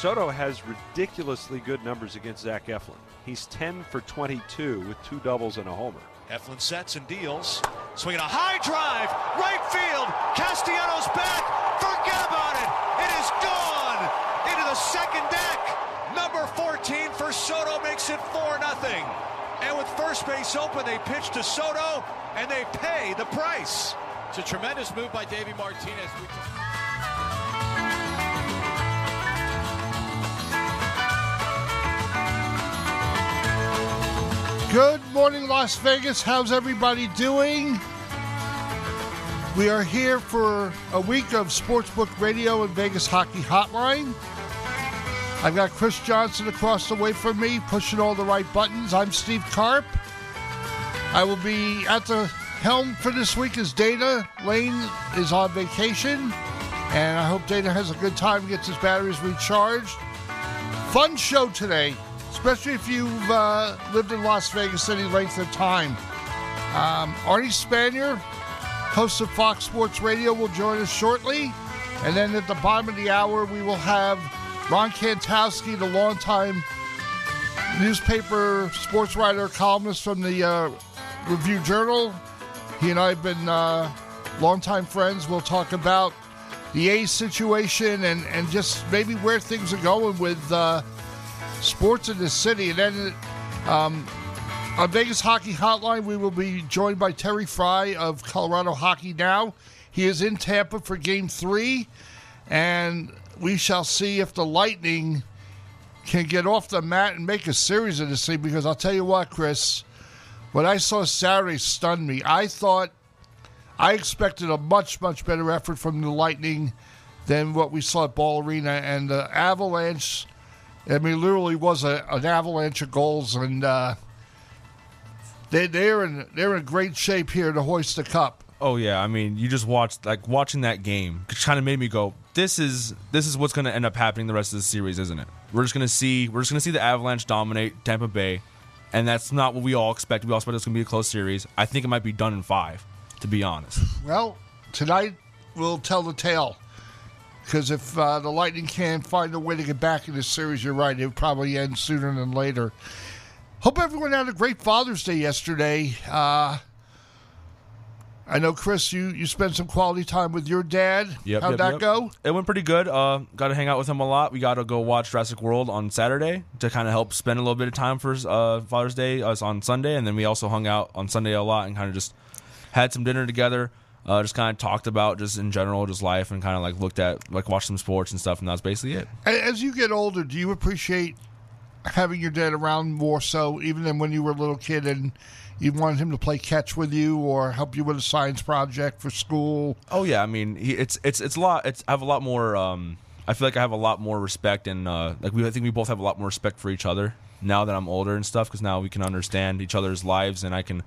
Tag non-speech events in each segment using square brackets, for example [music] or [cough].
Soto has ridiculously good numbers against Zach Eflin. He's 10 for 22 with two doubles and a homer. Eflin sets and deals. Swinging a high drive, right field. Castellanos back. Forget about it. It is gone into the second deck. Number 14 for Soto makes it 4 0. And with first base open, they pitch to Soto and they pay the price. It's a tremendous move by Davey Martinez. Good morning, Las Vegas. How's everybody doing? We are here for a week of Sportsbook Radio and Vegas Hockey Hotline. I've got Chris Johnson across the way from me, pushing all the right buttons. I'm Steve Karp. I will be at the helm for this week as Dana Lane is on vacation. And I hope Dana has a good time, and gets his batteries recharged. Fun show today especially if you've uh, lived in Las Vegas any length of time. Um, Arnie Spanier, host of Fox Sports Radio, will join us shortly. And then at the bottom of the hour, we will have Ron Kantowski, the longtime newspaper sports writer, columnist from the uh, Review Journal. He and I have been uh, longtime friends. We'll talk about the A's situation and, and just maybe where things are going with uh, sports in the city. And then um, on Vegas Hockey Hotline, we will be joined by Terry Frei of Colorado Hockey Now. He is in Tampa for game three, and we shall see if the Lightning can get off the mat and make a series of this thing. Because I'll tell you what, Chris, what I saw Saturday stunned me. I thought I expected a much, much better effort from the Lightning than what we saw at Ball Arena, and the Avalanche I mean, literally was a, an avalanche of goals, and uh, they they're in they're in great shape here to hoist the cup. Oh yeah, I mean, you just watched like watching that game kind of made me go, this is this is what's going to end up happening the rest of the series, isn't it? We're just going to see we're just going to see the Avalanche dominate Tampa Bay, and that's not what we all expect. We all expect it's going to be a close series. I think it might be done in five, to be honest. Well, tonight we'll tell the tale. Because if uh, the Lightning can't find a way to get back in this series, you're right. It would probably end sooner than later. Hope everyone had a great Father's Day yesterday. Uh, I know, Chris, you, you spent some quality time with your dad. Yep, How'd yep, that yep. go? It went pretty good. Uh, got to hang out with him a lot. We got to go watch Jurassic World on Saturday to kind of help spend a little bit of time for uh, Father's Day us on Sunday, and then we also hung out on Sunday a lot and kind of just had some dinner together. Uh, just kind of talked about just in general just life and kind of like looked at like watched some sports and stuff and that's basically it As you get older, do you appreciate having your dad around more so, even than when you were a little kid and you wanted him to play catch with you or help you with a science project for school? oh yeah i mean he, it's it's it's a lot it's i have a lot more um i feel like i have a lot more respect and uh like we i think we both have a lot more respect for each other now that i'm older and stuff because now we can understand each other's lives and i can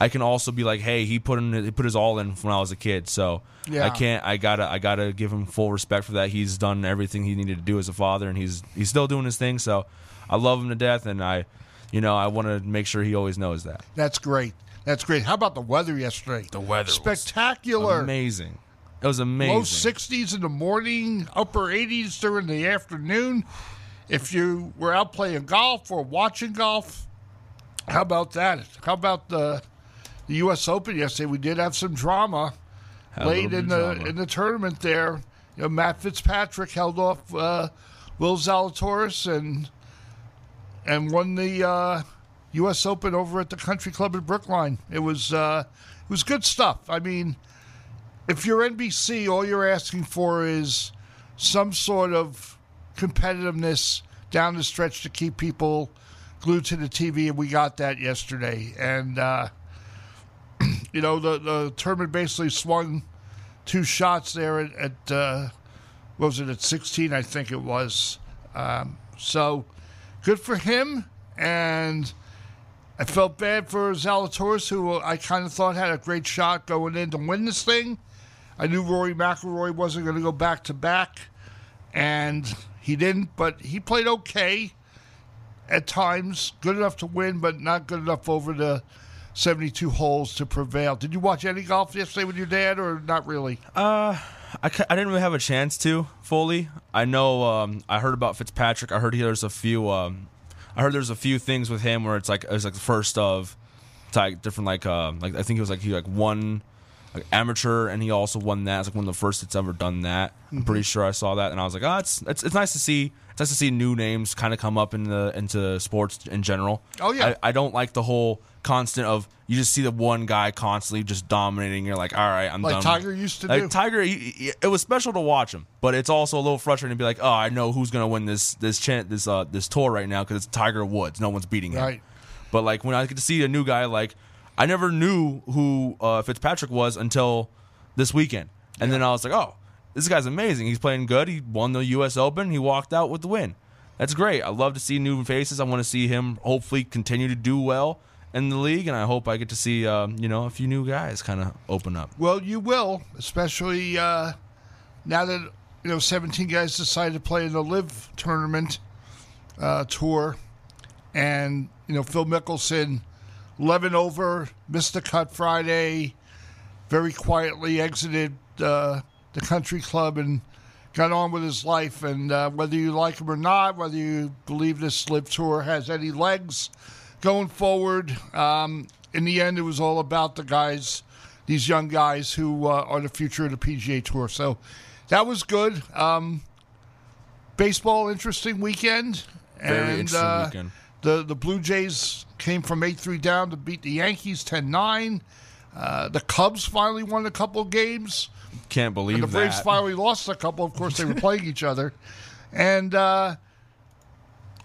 I can also be like, hey, he put in he put his all in when I was a kid, so Yeah. I can't. I gotta I gotta give him full respect for that. He's done everything he needed to do as a father, and he's he's still doing his thing. So I love him to death, and I, you know, I want to make sure he always knows that. That's great. That's great. How about the weather yesterday? The weather was spectacular. Amazing. It was amazing. Low 60s in the morning, upper 80s during the afternoon. If you were out playing golf or watching golf, how about that? How about the the U.S. Open yesterday? We did have some drama Had late in the drama. in the tournament. There, you know, Matt Fitzpatrick held off uh, Will Zalatoris and and won the uh, U.S. Open over at the Country Club at Brookline. It was uh, it was good stuff. I mean, if you're NBC, all you're asking for is some sort of competitiveness down the stretch to keep people glued to the TV, and we got that yesterday. And uh, you know, the the tournament basically swung two shots there at, at uh, what was it at 16? I think it was. Um, so good for him, and I felt bad for Zalatoris, who I kind of thought had a great shot going in to win this thing. I knew Rory McIlroy wasn't going to go back to back, and he didn't. But he played okay at times, good enough to win, but not good enough over the 72 holes to prevail. Did you watch any golf yesterday with your dad, or not really? Uh, I, I didn't really have a chance to fully. I know um, I heard about Fitzpatrick. I heard he, there's a few. Um, I heard there's a few things with him where it's like it's like the first of like different like uh, like I think it was like he like won like amateur and he also won that. It's like one of the first that's ever done that. I'm pretty sure I saw that and I was like, oh, it's it's, it's nice to see. It's nice to see new names kind of come up in the into sports in general. Oh, yeah. I, I don't like the whole constant of you just see the one guy constantly just dominating. You're like, all right, I'm Like done. Tiger used to Like do. Tiger, it was special to watch him, but it's also a little frustrating to be like, oh, I know who's gonna win this this chan this uh this tour right now because it's Tiger Woods. No one's beating him. Right. But like when I get to see a new guy, like I never knew who uh, Fitzpatrick was until this weekend, and then I was like, oh, this guy's amazing. He's playing good. He won the U.S. Open. He walked out with the win. That's great. I love to see new faces. I want to see him hopefully continue to do well in the league, and I hope I get to see um, you know a few new guys kind of open up. Well, you will, especially uh, now that you know 17 guys decided to play in the LIV tournament uh, tour, and you know Phil Mickelson, 11 over, missed the cut Friday, very quietly exited uh, the country club and got on with his life. And uh, whether you like him or not, whether you believe this LIV tour has any legs going forward, um, in the end, it was all about the guys, these young guys who uh, are the future of the PGA Tour. So that was good. Um, baseball, interesting weekend. Very and, interesting uh, weekend. The, the Blue Jays came from 8 3 down to beat the Yankees 10 9. Uh, the Cubs finally won a couple of games. Can't believe And the Braves that. finally lost a couple. Of course, they were [laughs] playing each other, and uh,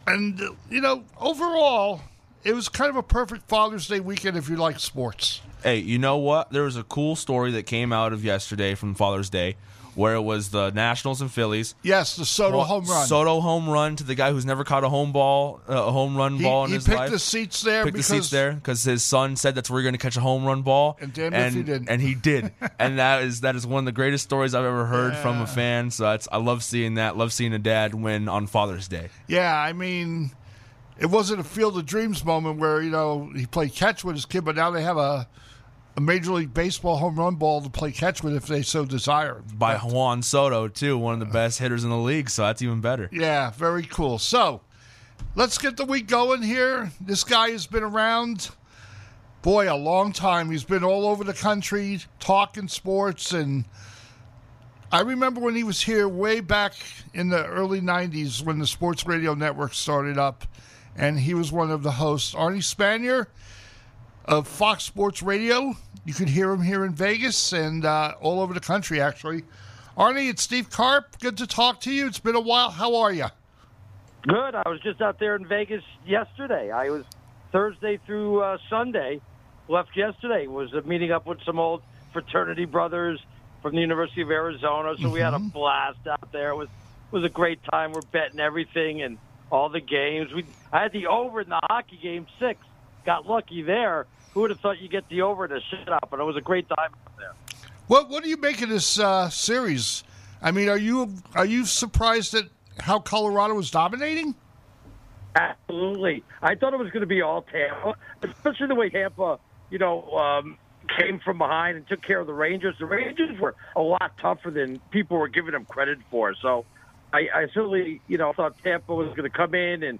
and uh, you know, overall, it was kind of a perfect Father's Day weekend if you like sports. Hey, you know what? There was a cool story that came out of yesterday from Father's Day, where it was the Nationals and Phillies. Yes, the Soto home run. Soto home run to the guy who's never caught a home ball, uh, a home run he ball in he his picked life. the seats there picked the because seats there because his son said that's where you're going to catch a home run ball, And damn if he didn't. and he did, [laughs] and that is that is one of the greatest stories I've ever heard from a fan. So that's I love seeing that. Love seeing a dad win on Father's Day. Yeah, I mean, it wasn't a Field of Dreams moment where you know he played catch with his kid, but now they have a a Major League Baseball home run ball to play catch with if they so desire. By Juan Soto too, one of the best hitters in the league. So that's even better. Yeah, very cool. So let's get the week going here. This guy has been around, boy, a long time. He's been all over the country talking sports. And I remember when he was here way back in the early 90s when the Sports Radio Network started up. And he was one of the hosts. Arnie Spanier of Fox Sports Radio. You could hear him here in Vegas and uh, all over the country, actually. Arnie, it's Steve Karp. Good to talk to you. It's been a while. How are you? Good. I was just out there in Vegas yesterday. I was Thursday through uh, Sunday. Left yesterday. Was uh, meeting up with some old fraternity brothers from the University of Arizona. So we had a blast out there. It was was a great time. We're betting everything and all the games. We I had the over in the hockey game six. Got lucky there. Who would have thought you get the over to shut up? But it was a great time out there. What What do you make of this uh, series? I mean, are you are you surprised at how Colorado was dominating? Absolutely. I thought it was going to be all Tampa, especially the way Tampa, you know, um, came from behind and took care of the Rangers. The Rangers were a lot tougher than people were giving them credit for. So I, I certainly, you know, thought Tampa was going to come in and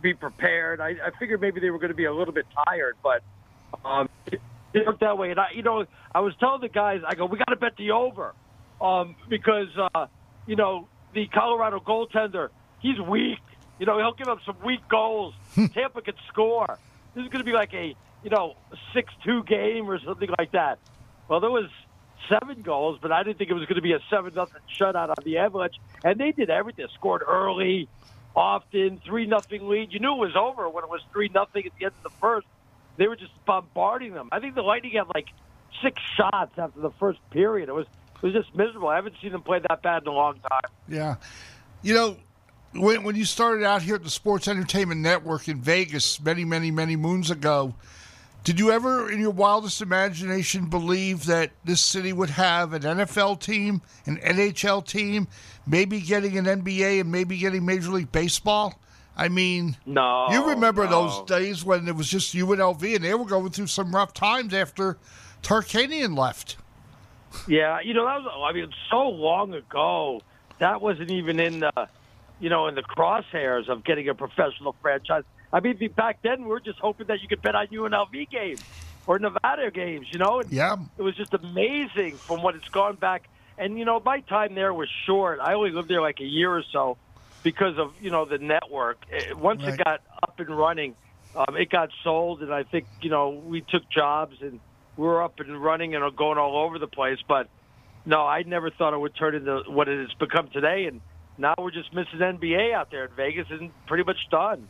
be prepared. I, I figured maybe they were going to be a little bit tired, but um, it, looked that way. And I, you know, I was telling the guys, I go, we got to bet the over um, because, uh, you know, the Colorado goaltender, he's weak. You know, he'll give up some weak goals. Tampa could score. This is going to be like a, you know, six-two game or something like that. Well, there was seven goals, but I didn't think it was going to be a seven nothing shutout on the Avalanche. And they did everything. Scored early, often, three nothing lead. You knew it was over when it was three nothing at the end of the first. They were just bombarding them. I think the Lightning had like six shots after the first period. It was it was just miserable. I haven't seen them play that bad in a long time. Yeah, you know, when when you started out here at the Sports Entertainment Network in Vegas many, many, many moons ago, did you ever, in your wildest imagination, believe that this city would have an NFL team, an NHL team, maybe getting an NBA, and maybe getting Major League Baseball? I mean, No, you remember no. those days when it was just UNLV and they were going through some rough times after Tarkanian left. Yeah, you know that was. I mean, so long ago. That wasn't even in the, you know, in the crosshairs of getting a professional franchise. I mean, back then we were just hoping that you could bet on UNLV games or Nevada games. You know, and Yeah. it was just amazing from what it's gone back. And you know, my time there was short. I only lived there like a year or so because of you know the network. Eh, Once Right. it got up and running, um, it got sold, and I think you know we took jobs and we were up and running and going all over the place. But no, I never thought it would turn into what it has become today. And now we're just missing NBA out there in Vegas, and pretty much done.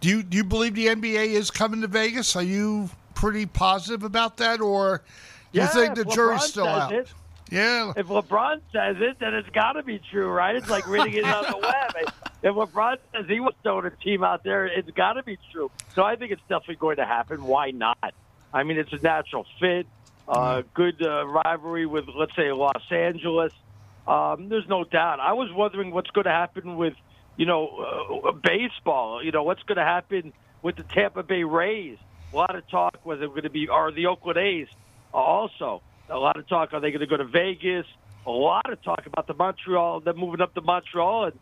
Do you do you believe the NBA is coming to Vegas? Are you pretty positive about that, or do you think the jury's LeBron still out? it. Yeah. if LeBron says it, then it's got to be true, right? It's like reading it on the [laughs] web. If LeBron says he was throwing a team out there, it's got to be true. So I think it's definitely going to happen. Why not? I mean, it's a natural fit. Uh, good uh, rivalry with, let's say, Los Angeles. Um, there's no doubt. I was wondering what's going to happen with, you know, uh, baseball. You know, what's going to happen with the Tampa Bay Rays? A lot of talk was it going to be, or the Oakland A's also. A lot of talk, are they going to go to Vegas? A lot of talk about the Montreal, them moving up to Montreal and,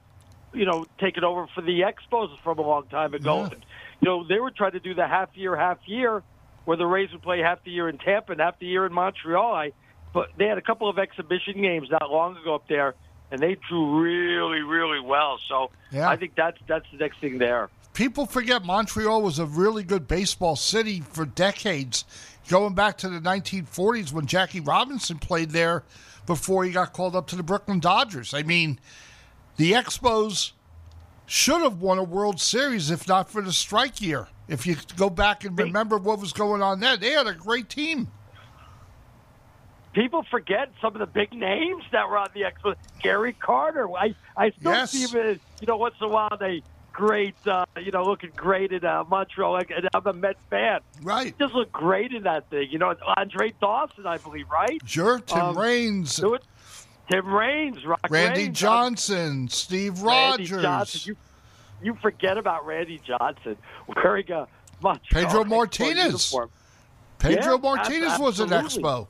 you know, taking over for the Expos from a long time ago. Yeah. And, you know, they were trying to do the half year, half year, where the Rays would play half the year in Tampa and half the year in Montreal. I, but they had a couple of exhibition games not long ago up there, and they drew really, really well. So Yeah. I think that's that's the next thing there. People forget Montreal was a really good baseball city for decades, going back to the 1940s when Jackie Robinson played there before he got called up to the Brooklyn Dodgers. I mean, the Expos should have won a World Series if not for the strike year. If you go back and remember what was going on there, they had a great team. People forget some of the big names that were on the Expos. Gary Carter. I I still Yes. see him. As, you know, once in a while they great. Uh, you know, looking great in uh, Montreal. Like, and I'm a Met fan. Right. Just look great in that thing. You know, Andre Dawson, I believe, right? Sure. Tim Um, Raines, Do it. Tim Raines, Rock Randy Raines, Johnson, Steve Randy Rogers, Johnson. You, you forget about Randy Johnson wearing a Montreal Pedro Martinez. uniform. Pedro Yeah, Martinez was an absolutely.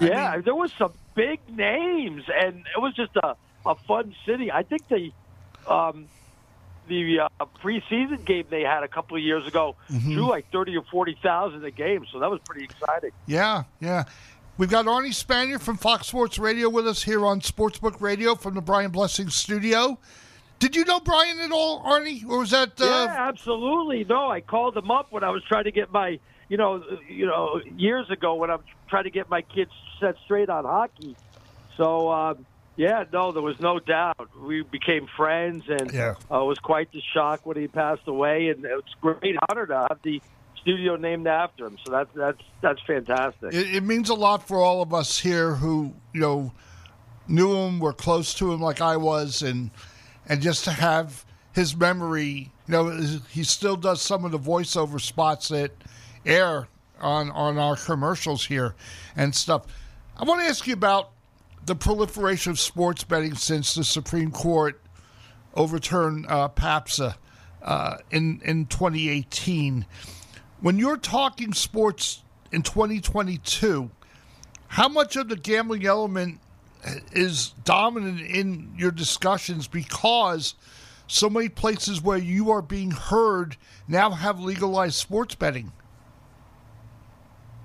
Expo. I Yeah, mean- there was some big names, and it was just a, a fun city. I think the um, the uh, preseason game they had a couple of years ago Mm-hmm. drew like thirty or forty thousand a game, so that was pretty exciting. Yeah, yeah. We've got Arnie Spanier from Fox Sports Radio with us here on Sportsbook Radio from the Brian Blessing studio. Did you know Brian at all, Arnie? Or was that uh, yeah, absolutely. No, I called him up when I was trying to get my, you know, you know, years ago when I'm trying to get my kids set straight on hockey. So, um, yeah, no, there was no doubt. We became friends, and Yeah. uh, it was quite the shock when he passed away. And it's a great honor to have the studio named after him. So that's that's that's fantastic. it, it means a lot for all of us here who, you know, knew him, were close to him like I was, and and just to have his memory, you know, he still does some of the voiceover spots that air on on our commercials here and stuff. I want to ask you about the proliferation of sports betting since the Supreme Court overturned uh, PASPA uh, in in 2018. When you're talking sports in 2022, how much of the gambling element is dominant in your discussions because so many places where you are being heard now have legalized sports betting?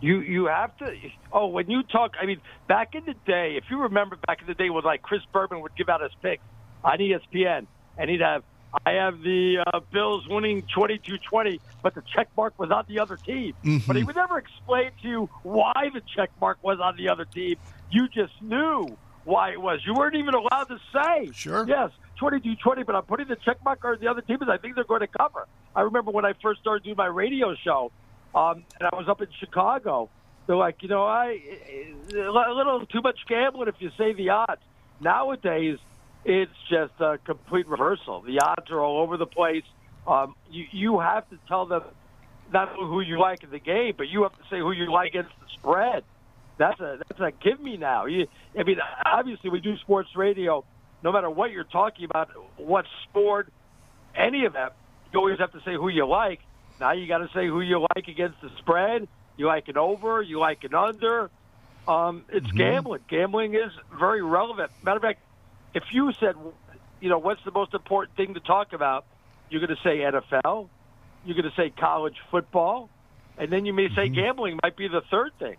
You you have to. Oh, when you talk, I mean, back in the day, if you remember back in the day, when like Chris Berman would give out his picks on ESPN, and he'd have, I have the uh, Bills winning 22-20, but the check mark was on the other team. But he would never explain to you why the check mark was on the other team. You just knew why it was. You weren't even allowed to say, Sure. yes, 22-20, but I'm putting the check mark on the other team because I think they're going to cover. I remember when I first started doing my radio show, um, and I was up in Chicago. They're like, you know, I a little too much gambling if you say the odds. Nowadays, it's just a complete reversal. The odds are all over the place. Um, you you have to tell them not who you like in the game, but you have to say who you like against the spread. That's a that's a give me now. You, I mean, obviously we do sports radio. No matter what you're talking about, what sport, any of that, you always have to say who you like. Now you got to say who you like against the spread. You like an over. You like an under. Um, it's Mm-hmm. gambling. Gambling is very relevant. Matter of fact, if you said, you know, what's the most important thing to talk about, you're going to say NFL, you're going to say college football, and then you may say Mm-hmm. gambling might be the third thing.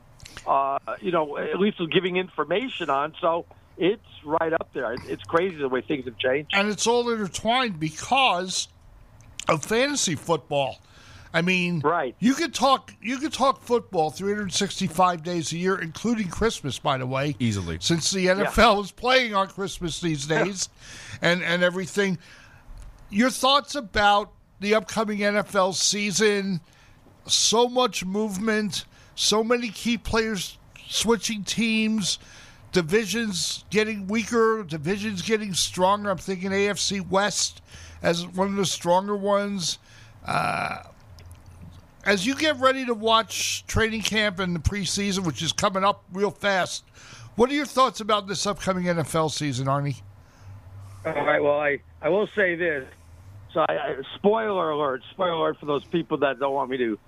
Uh, you know, at least giving information on. So it's right up there. It's crazy the way things have changed. and it's all intertwined because of fantasy football. I mean, Right. You could talk. You could talk football 365 days a year, including Christmas. By the way, Easily. since the NFL is playing on Christmas these days, and and everything. Your thoughts about the upcoming NFL season? So much movement, so many key players switching teams, divisions getting weaker, divisions getting stronger. I'm thinking AFC West as one of the stronger ones. Uh, as you get ready to watch training camp and the preseason, which is coming up real fast, what are your thoughts about this upcoming NFL season, Arnie? All right. Well, I, I will say this. So, I, I, spoiler alert! Spoiler alert for those people that don't want me to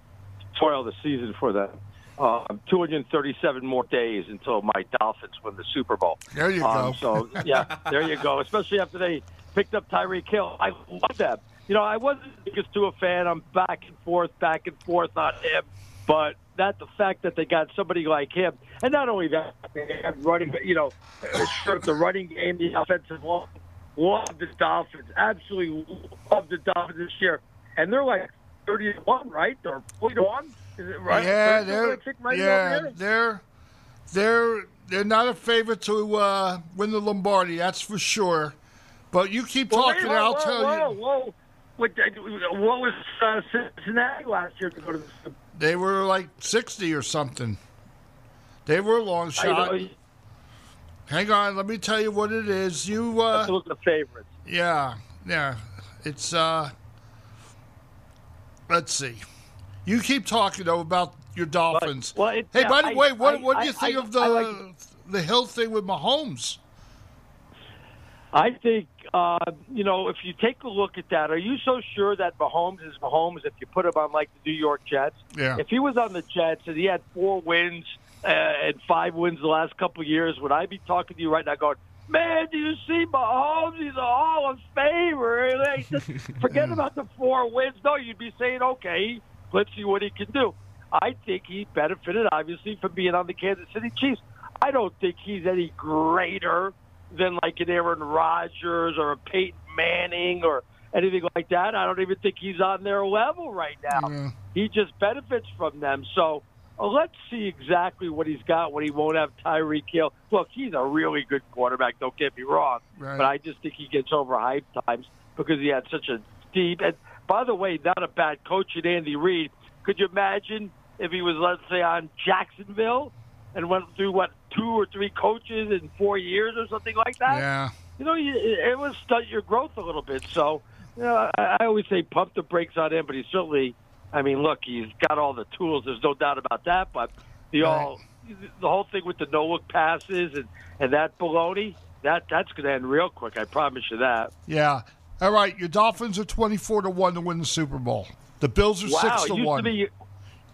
spoil the season for them. Uh, 237 more days until my Dolphins win the Super Bowl. There you Um, go. so yeah, there you go. Especially after they picked up Tyreek Hill, I love them. You know, I wasn't the biggest Tua fan. I'm back and forth, back and forth on him, but that the fact that they got somebody like him, and not only that, they have running. You know, the running game, the offensive line. Love the Dolphins. Absolutely love the Dolphins this year, and they're like 30 to one, right? Or 40 to one. Is it right? Yeah, They're they're right yeah, they're they're they're not a favorite to uh, win the Lombardi, that's for sure. But you keep Well, talking, wait, and I'll whoa, tell whoa, you, Whoa, what, what was uh, Cincinnati last year to go to the they were like sixty or something. They were a long shot. Hang on, let me tell you what it is. You uh, look at the favorites. Yeah, yeah. It's uh let's see. You keep talking though about your Dolphins. well, it- hey, yeah, by the I- way, what I- what do you I- think of the like- the Hill thing with Mahomes? I think, uh, you know, if you take a look at that, are you so sure that Mahomes is Mahomes if you put him on like the New York Jets? Yeah. If he was on the Jets and he had four wins uh, and five wins the last couple of years, would I be talking to you right now going, man, do you see Mahomes? He's a Hall of Famer. Just [laughs] forget about the four wins. No, you'd be saying, okay, let's see what he can do. I think he benefited, obviously, from being on the Kansas City Chiefs. I don't think he's any greater than like an Aaron Rodgers or a Peyton Manning or anything like that. I don't even think he's on their level right now. Yeah. He just benefits from them. So uh, let's see exactly what he's got when he won't have Tyreek Hill. Look, he's a really good quarterback. Don't get me wrong, Right. but I just think he gets overhyped times because he had such a deep. And by the way, not a bad coach in Andy Reid. Could you imagine if he was, let's say, on Jacksonville and went through what two or three coaches in four years or something like that? Yeah. you know, you- it would stunt your growth a little bit. So, you know, I, I always say pump the brakes on him, but he's certainly, I mean, look, he's got all the tools. There's no doubt about that. But the Right. all, the whole thing with the no look passes and and that baloney, that that's going to end real quick. I promise you that. Yeah. All right, your Dolphins are twenty four to one to win the Super Bowl. The Bills are Wow, six to one. to be,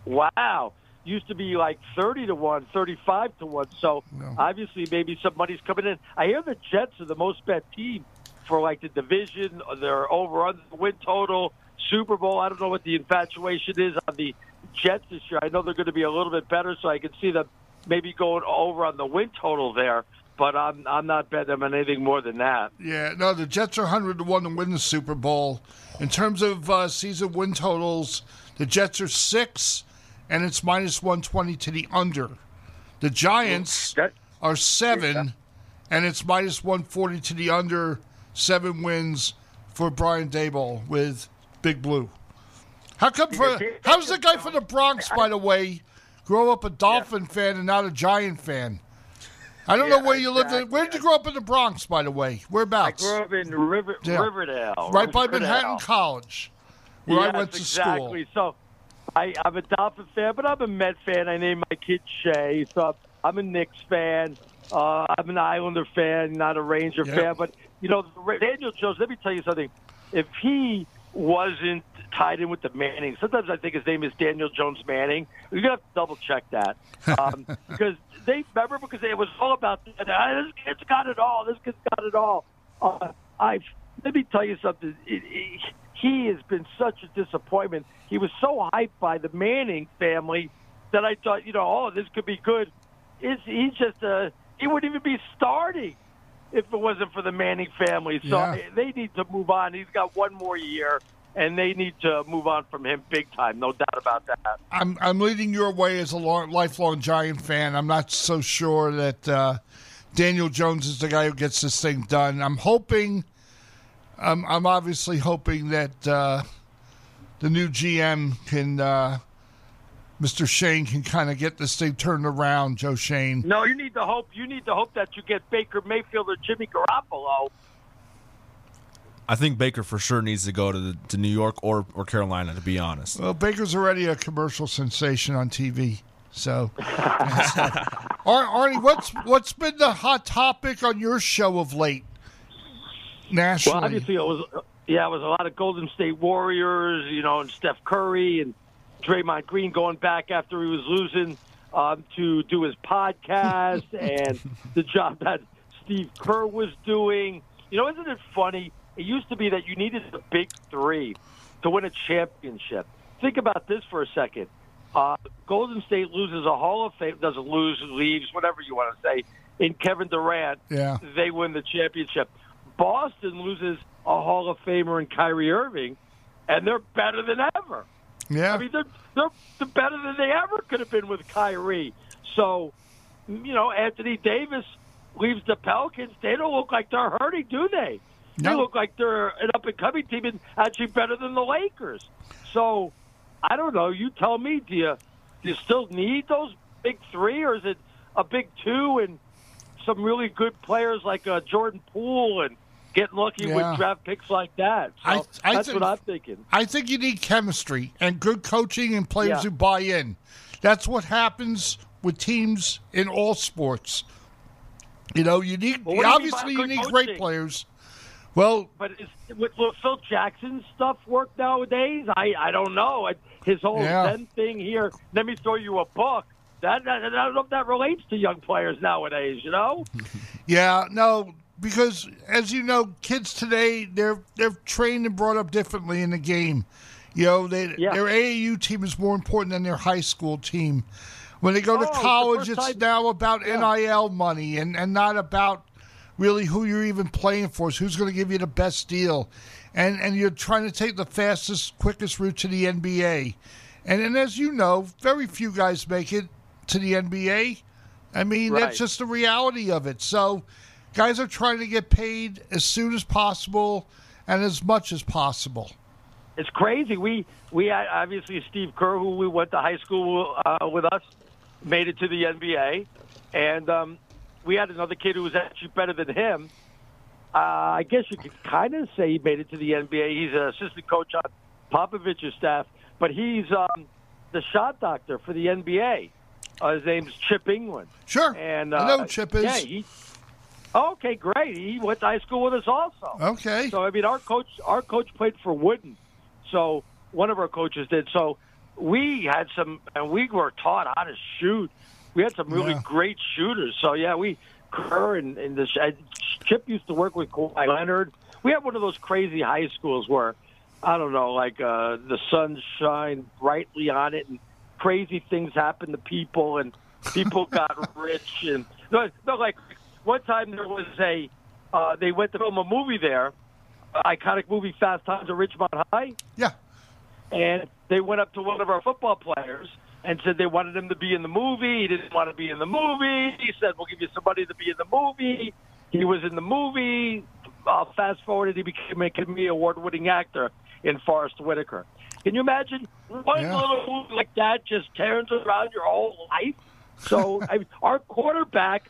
wow, used to be like thirty to one, 35 to one. So No. obviously, maybe some money's coming in. I hear the Jets are the most bet team for like the division. They're over on the win total, Super Bowl. I don't know what the infatuation is on the Jets this year. I know they're going to be a little bit better, so I can see them maybe going over on the win total there. But I'm I'm not betting them on anything more than that. Yeah, no, the Jets are 100 to 1 to win the Super Bowl. In terms of uh, season win totals, the Jets are 6 and it's minus 120 to the under. The Giants That- are 7 and it's minus 140 to the under. 7 wins for Brian Daboll with Big Blue. How come for how's the guy from the Bronx by the way grow up a Dolphin fan and not a Giant fan? I don't know where you lived. Where did you grow up in the Bronx, by the way? I Whereabouts? grew up in River, Yeah. Riverdale, right by Riverdale. Manhattan College, where I went to exactly. school. So I, I'm a Dolphin fan, but I'm a Met fan. I named my kid Shay. So I'm a Knicks fan. Uh, I'm an Islander fan, not a Ranger Yeah. fan. But, you know, Daniel Jones, let me tell you something. If he wasn't tied in with the Manning, sometimes I think his name is Daniel Jones Manning. You're to have to double check that. Um, [laughs] because they remember because it was all about. Ah, this kid's got it all. This kid's got it all. Uh, I let me tell you something. It, it, he has been such a disappointment. He was so hyped by the Manning family that I thought, you know, oh, this could be good. Is he's just uh, he wouldn't even be starting if it wasn't for the Manning family. So Yeah. they need to move on. He's got one more year, and they need to move on from him big time. No doubt about that. I'm I'm leading your way as a long, lifelong Giant fan. I'm not so sure that uh, Daniel Jones is the guy who gets this thing done. I'm hoping. I'm I'm obviously hoping that uh, the new GM can, uh, Mr. Schoen, can kind of get this thing turned around. Joe Schoen. No, you need to hope. You need to hope that you get Baker Mayfield or Jimmy Garoppolo. I think Baker for sure needs to go to the, to New York or, or Carolina. To be honest, Well, Baker's already a commercial sensation on TV. So, [laughs] Ar- Arnie, what's what's been the hot topic on your show of late? Nationally, Well, obviously it was. Yeah, it was a lot of Golden State Warriors, you know, and Steph Curry and Draymond Green going back after he was losing um, to do his podcast [laughs] and the job that Steve Kerr was doing. You know, isn't it funny? It used to be that you needed the big three to win a championship. Think about this for a second. Uh, Golden State loses a Hall of Fame, doesn't lose, leaves, whatever you want to say, in Kevin Durant. Yeah. They win the championship. Boston loses a Hall of Famer in Kyrie Irving, and they're better than ever. yeah, I mean, they're, they're, they're better than they ever could have been with Kyrie. So, you know, Anthony Davis leaves the Pelicans. They don't look like they're hurting, do they? They look like they're an up and coming team and actually better than the Lakers. So, I don't know. You tell me. Do you do you still need those big three, or is it a big two and some really good players like uh, Jordan Poole and getting lucky Yeah. with draft picks like that? So I- I that's think- what I'm thinking. I think you need chemistry and good coaching and players Yeah. who buy in. That's what happens with teams in all sports. You know, you need Well, you obviously you good need great players. Well, But is, with, Phil Jackson's stuff work nowadays? I, I don't know. His whole Yeah. Zen thing here, let me throw you a book. That, that, I don't know if that relates to young players nowadays, you know? [laughs] Yeah, no, because as you know, kids today they're they're trained and brought up differently in the game. You know, they, Yeah. their AAU team is more important than their high school team. When they go Oh, to college, it's now about NIL money and, and not about really who you're even playing for. Who's going to give you the best deal, and and you're trying to take the fastest, quickest route to the NBA. And and as you know, very few guys make it to the NBA. I mean, Right. that's just the reality of it. So, guys are trying to get paid as soon as possible and as much as possible. It's crazy. We we had obviously Steve Kerr, who we went to high school uh, with us, made it to the NBA, and um, we had another kid who was actually better than him. Uh, I guess you could kind of say he made it to the NBA. He's an assistant coach on Popovich's staff, but he's um, the shot doctor for the NBA. Uh, his name's Chip Engelland. Sure, And uh, I know Chip is. Yeah, he. Okay, great. He went to high school with us also. Okay. So I mean, our coach, our coach played for Wooden, so one of our coaches did. So we had some, and we were taught how to shoot. We had some really Yeah. great shooters. So yeah, we Kerr and, and the uh, Chip used to work with Kawhi Leonard. We had one of those crazy high schools where I don't know, like uh, the sun shine brightly on it, and crazy things happen to people, and people got [laughs] rich, and no, no, like one time there was a uh, they went to film a movie there, iconic movie Fast Times at Ridgemont High, Yeah. and they went up to one of our football players and said they wanted him to be in the movie. He didn't want to be in the movie. He said, "We'll give you somebody to be in the movie." He was in the movie. Uh, fast forwarded, he became a Academy Award-winning actor in Forest Whitaker. Can you imagine one Yeah. little movie like that just turns around your whole life? So [laughs] I, our quarterback,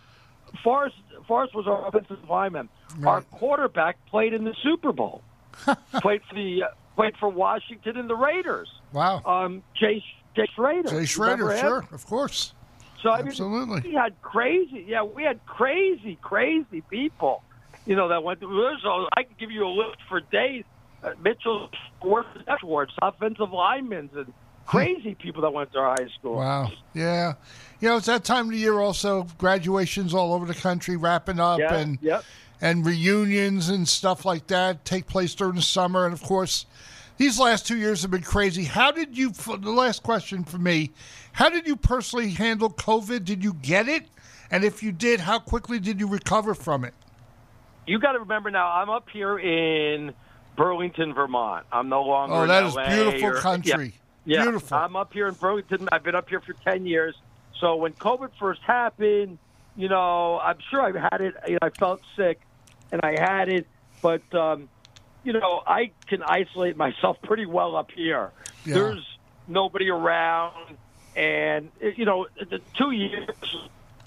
Forest, Forest was our offensive lineman. Our quarterback played in the Super Bowl. [laughs] played for the uh, played for Washington and the Raiders. Wow. Um, Jay Jay Schroeder. Jay Schroeder, sure, of course. So I mean, Absolutely. we had crazy. Yeah, we had crazy, crazy people. You know that went. through So I can give you a list for days. Uh, Mitchell Schwartz, offensive linemen, and crazy people that went to our high school. Wow. Yeah. You know, it's that time of the year also, graduations all over the country wrapping up Yeah, and yep. and reunions and stuff like that take place during the summer. And of course, these last two years have been crazy. How did you, the last question for me, how did you personally handle COVID? Did you get it? And if you did, how quickly did you recover from it? You got to remember now. I'm up here in Burlington, Vermont. I'm no longer. Oh, in that is LA beautiful or- country. Yeah, Beautiful. I'm up here in Burlington. I've been up here for ten years. So when COVID first happened, you know, I'm sure I had it. You know, I felt sick, and I had it. But um, you know, I can isolate myself [laughs] pretty well up here. Yeah. There's nobody around, and you know, the two years,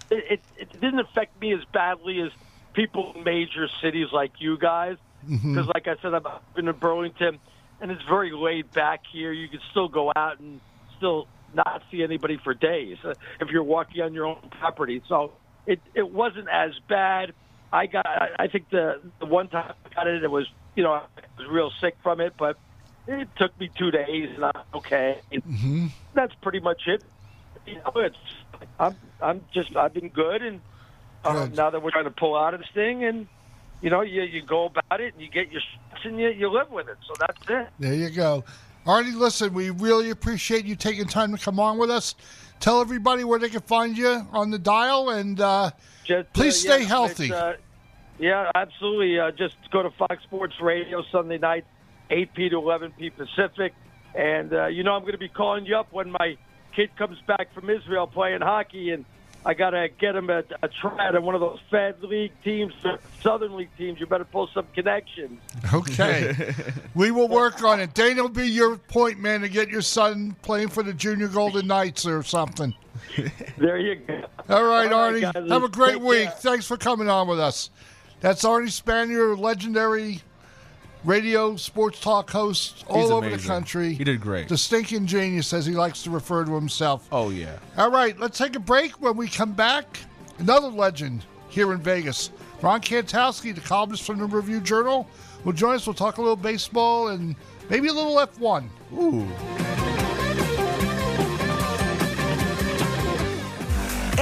it, it, it didn't affect me as badly as people in major cities like you guys. Because, like I said, I've been in Burlington, and it's very laid back here. You can still go out and still not see anybody for days uh, if you're walking on your own property. So it it wasn't as bad. I got. I I think the the one time I got it, it was you know I was real sick from it, but it took me two days, and I'm okay. Mm-hmm. That's pretty much it. You know, it's I'm I'm just I've been good, and um, now that we're trying to pull out of this thing, and you know you you go about it and you get your shots and you you live with it. So that's it. There you go. Artie, listen, we really appreciate you taking time to come on with us. Tell everybody where they can find you on the dial, and uh, Just, Please uh, stay yeah, healthy. uh, yeah, absolutely. Uh, just go to Fox Sports Radio Sunday night, 8 p to 11 p Pacific, and uh, you know I'm going to be calling you up when my kid comes back from Israel playing hockey, and I got to get him a, a try at one of those Fed League teams, Southern League teams. You better pull some connections. okay, [laughs] we will work on it. Dana will be your point man to get your son playing for the Junior Golden Knights or something. There you go. All right, All Artie. right, guys. have a great week. care. Thanks for coming on with us. That's Arnie Spanier, legendary radio sports talk host all He's over the country. He did great. The stinking genius, as he likes to refer to himself. Oh yeah. All right, let's take a break. When we come back, another legend here in Vegas. Ron Kantowski, the columnist from the Review Journal, will join us. We'll talk a little baseball and maybe a little F1. Ooh.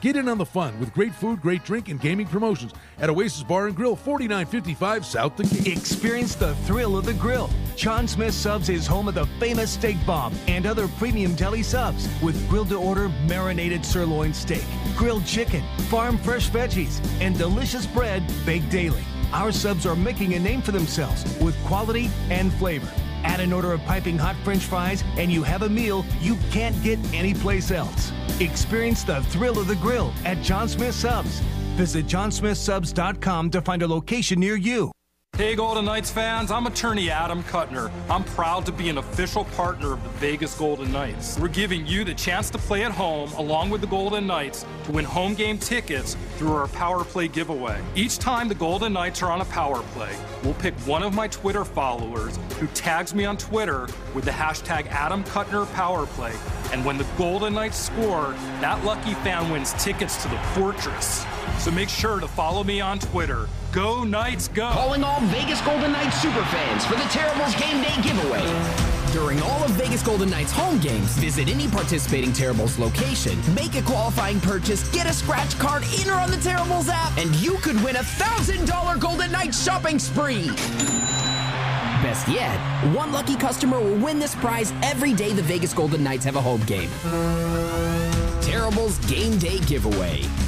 Get in on the fun with great food, great drink, and gaming promotions at Oasis Bar and Grill, 4955 South Decatur. Experience the thrill of the grill. Jon Smith Subs is home of the famous steak bomb and other premium deli subs with grilled to order marinated sirloin steak, grilled chicken, farm fresh veggies, and delicious bread baked daily. Our subs are making a name for themselves with quality and flavor. Add an order of piping hot french fries, and you have a meal you can't get anyplace else. Experience the thrill of the grill at Jon Smith Subs. Visit jonsmithsubs.com to find a location near you. Hey, Golden Knights fans, I'm attorney Adam Kutner. I'm proud to be an official partner of the Vegas Golden Knights. We're giving you the chance to play at home along with the Golden Knights to win home game tickets through our Power Play giveaway. Each time the Golden Knights are on a Power Play, we'll pick one of my Twitter followers who tags me on Twitter with the hashtag Adam Kutner Power Play. And when the Golden Knights score, that lucky fan wins tickets to the Fortress. So make sure to follow me on Twitter. Go Knights, go! Calling all Vegas Golden Knights superfans for the Terribles Game Day giveaway. During all of Vegas Golden Knights home games, visit any participating Terribles location, make a qualifying purchase, get a scratch card in or on the Terribles app, and you could win a $1,000 Golden Knights shopping spree. Best yet, one lucky customer will win this prize every day the Vegas Golden Knights have a home game. Terribles Game Day giveaway.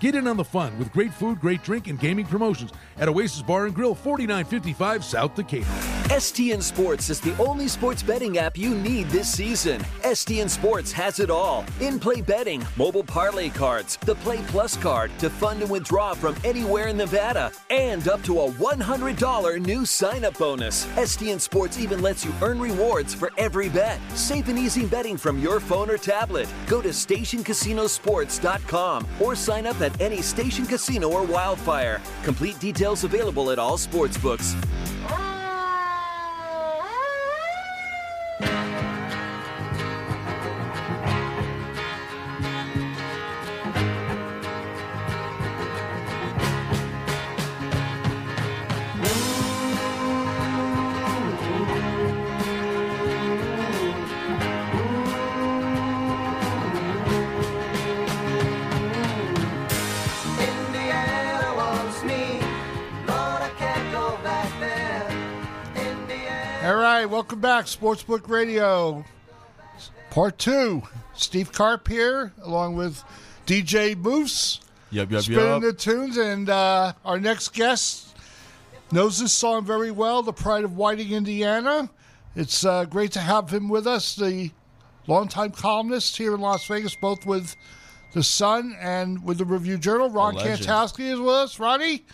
Get in on the fun with great food, great drink, and gaming promotions at Oasis Bar and Grill, 4955 South Decatur. STN Sports is the only sports betting app you need this season. STN Sports has it all in play betting, mobile parlay cards, the Play Plus card to fund and withdraw from anywhere in Nevada, and up to a $100 new sign up bonus. STN Sports even lets you earn rewards for every bet. Safe and easy betting from your phone or tablet. Go to stationcasinosports.com or sign up at any station casino or wildfire. Complete details available at all sports back, Sportsbook Radio, part two. Steve Carp here, along with DJ Moose, Yep, yep, spinning yep. the tunes, and uh, our next guest knows this song very well, "The Pride of Whiting, Indiana." It's uh, great to have him with us, the longtime columnist here in Las Vegas, both with the Sun and with the Review Journal. Ron. Kantowski is with us. Ronnie,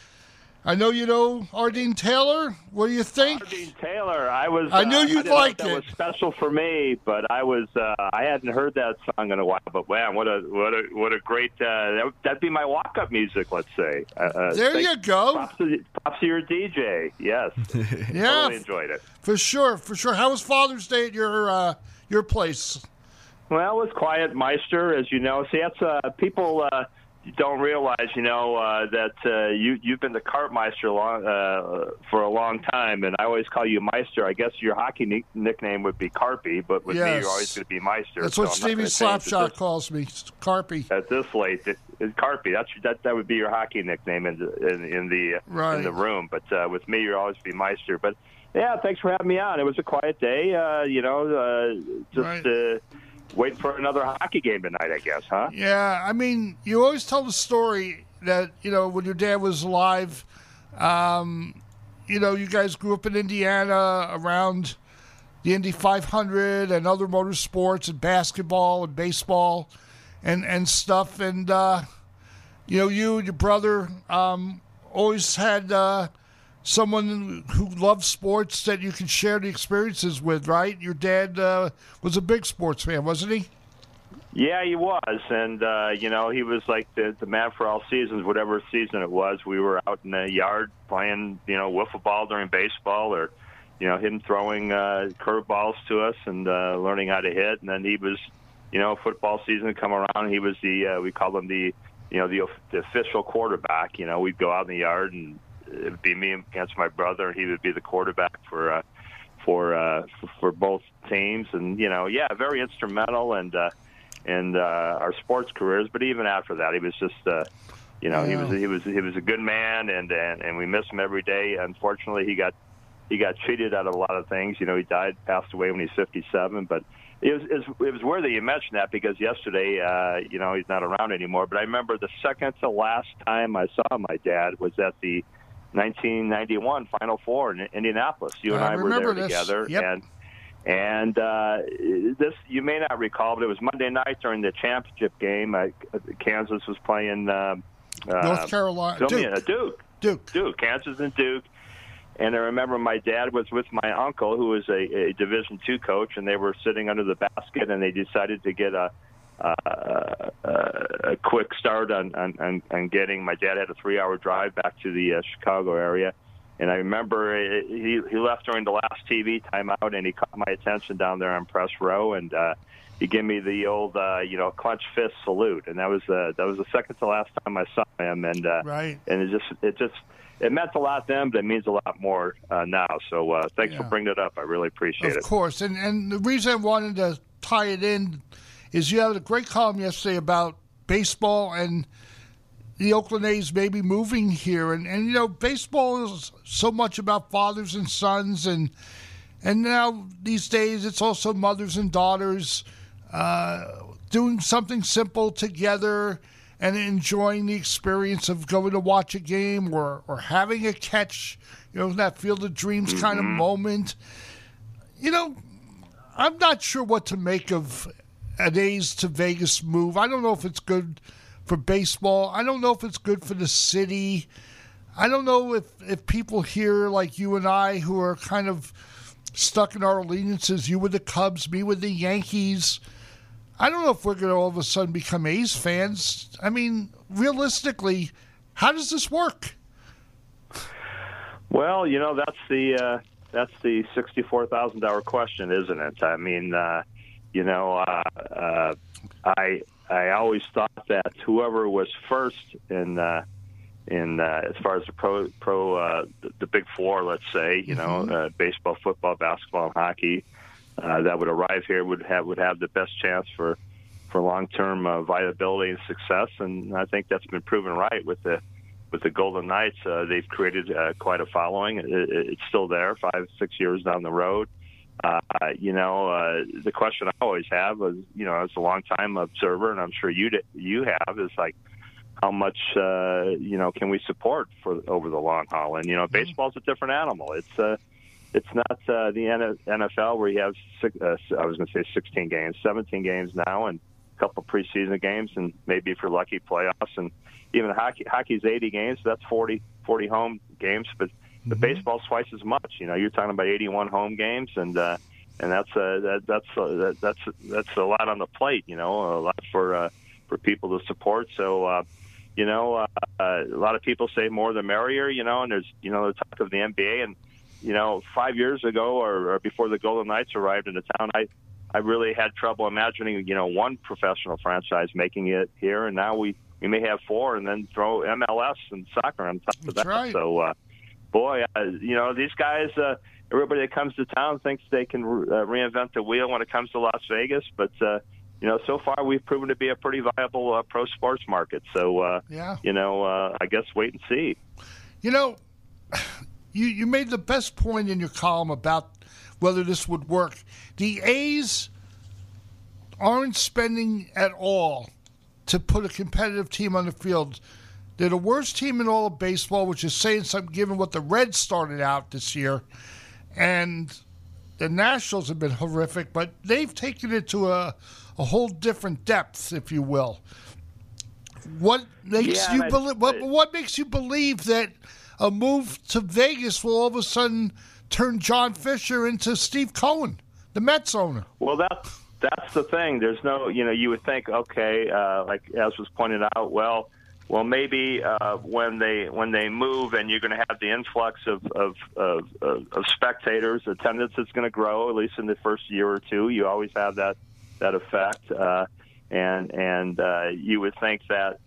I know you know Ardeen Taylor. What do you think? Ardeen Taylor, I was. I knew uh, you'd didn't like if that it. was special for me, but I was. Uh, I hadn't heard that song in a while. But man, what a what a what a great. Uh, that, that'd be my walk up music. Let's say. Uh, uh, There thank- you go. Props to, props to your DJ. Yes. [laughs] Yeah. Totally enjoyed it. For sure, for sure. How was Father's Day at your uh, your place? Well, it was quiet, Meister, as you know. See, that's uh, people uh, don't realize, you know, uh, that uh, you you've been the Carpmeister long, uh, for a long time, and I always call you Meister. I guess your hockey nick- nickname would be Carpy, but with me, you're always going to be Meister. That's so what I'm Stevie gonna change it Slapshot calls me, Carpy. At this late, it, it, Carpy. That's that. That would be your hockey nickname in the in, in the Right. in the room. But uh, with me, you're always be Meister. But yeah, thanks for having me on. It was a quiet day. Uh, you know, uh, just. Uh, Waiting for another hockey game tonight, I guess, huh? Yeah, I mean, you always tell the story that you know when your dad was alive. Um, you know, you guys grew up in Indiana around the Indy 500 and other motorsports and basketball and baseball and and stuff. And uh, you know, you and your brother um, always had uh, someone who loves sports that you can share the experiences with, right? Your dad uh, was a big sports fan, wasn't he? Yeah, he was, and uh, you know he was like the the man for all seasons. Whatever season it was, we were out in the yard playing, you know, wiffle ball during baseball, or you know him throwing uh, curveballs to us and uh, learning how to hit. And then he was, you know, football season come around. He was the uh, we called him the, you know, the, the official quarterback. You know, we'd go out in the yard and it'd be me against my brother, and he would be the quarterback for. Uh, for uh for, both teams and you know yeah very instrumental and uh in uh, our sports careers. But even after that, he was just, uh, you know, he was he was he was a good man, and, and and we miss him every day. Unfortunately, he got he got cheated out of a lot of things. You know, he died, passed away when he's 57. But it was it was, it was worthy you mentioned that because yesterday, uh, you know, he's not around anymore. But I remember the second to last time I saw my dad was at the 1991 Final Four in Indianapolis. You and I I, were there this. together, Yep. and and uh, this you may not recall, but it was Monday night during the championship game. Uh, Kansas was playing uh, uh, North Carolina- fill Duke. uh, Duke. Duke. Duke. Kansas and Duke. And I remember my dad was with my uncle, who was a, a Division two coach, and they were sitting under the basket, and they decided to get a uh, a, a quick start on, on, on, getting. My dad had a three-hour drive back to the uh, Chicago area, and I remember uh, he he left during the last TV timeout, and he caught my attention down there on press row, and uh, he gave me the old uh, you know clench fist salute, and that was uh, that was the second to last time I saw him, and uh, right, and it just it just it meant a lot then, but it means a lot more uh, now. So uh, thanks Yeah. for bringing it up. I really appreciate Of it. Of course, and and the reason I wanted to tie it in is you had a great column yesterday about baseball and the Oakland A's maybe moving here, and and you know baseball is so much about fathers and sons, and and now these days it's also mothers and daughters uh, doing something simple together and enjoying the experience of going to watch a game or or having a catch, you know that field of dreams kind of moment. You know, I'm not sure what to make of an A's to Vegas move. I don't know if it's good for baseball. I don't know if it's good for the city. I don't know if, if people here like you and I who are kind of stuck in our allegiances, you with the Cubs, me with the Yankees. I don't know if we're going to all of a sudden become A's fans. I mean, realistically, how does this work? Well, you know that's the uh, that's the sixty-four thousand dollar question, isn't it? I mean, uh, you know, uh, uh, I I always thought that whoever was first in uh, in uh, as far as the pro pro uh, the, the big four, let's say, you know, uh, baseball, football, basketball, and hockey, uh, that would arrive here would have would have the best chance for for long term uh, viability and success, and I think that's been proven right with the with the Golden Knights. Uh, they've created uh, quite a following. It, it, it's still there, five six years down the road. Uh, you know, uh, the question I always have is, you know, as a long time observer, and I'm sure you you have, is like, how much uh, you know can we support for over the long haul? And you know, baseball's a different animal. It's uh, it's not uh, the NFL where you have six, uh, I was going to say 16 games, 17 games now, and a couple preseason games, and maybe if you're lucky, playoffs, and even hockey. Hockey's 80 games, so that's 40 40 home games, but the baseball's twice as much. You know, you're talking about 81 home games, and uh, and that's uh, that, that's uh, that, that's that's a lot on the plate. You know, a lot for uh, for people to support. So. Uh, you know, uh, uh, a lot of people say more the merrier, you know, and there's, you know, the talk of the NBA. And, you know, five years ago or, or before the Golden Knights arrived in the town, I, I really had trouble imagining, you know, one professional franchise making it here. And now we, we may have four and then throw MLS and soccer on top of That's that. right. So, uh, boy, uh, you know, these guys, uh, everybody that comes to town thinks they can uh, reinvent the wheel when it comes to Las Vegas. But, uh, you know, so far we've proven to be a pretty viable uh, pro sports market. So, uh, Yeah. you know, uh, I guess wait and see. You know, [sighs] you you made the best point in your column about whether this would work. The A's aren't spending at all to put a competitive team on the field. They're the worst team in all of baseball, which is saying something given what the Reds started out this year. And the Nationals have been horrific, but they've taken it to a, a whole different depth, if you will. What makes Yeah, you believe? What, what makes you believe that a move to Vegas will all of a sudden turn John Fisher into Steve Cohen, the Mets owner? Well, that's that's the thing. There's no, you know, you would think, okay, uh, like as was pointed out, well, well, maybe uh, when they when they move and you're going to have the influx of of, of, of, of spectators, attendance is going to grow at least in the first year or two. You always have that that effect, uh, and and uh, you would think that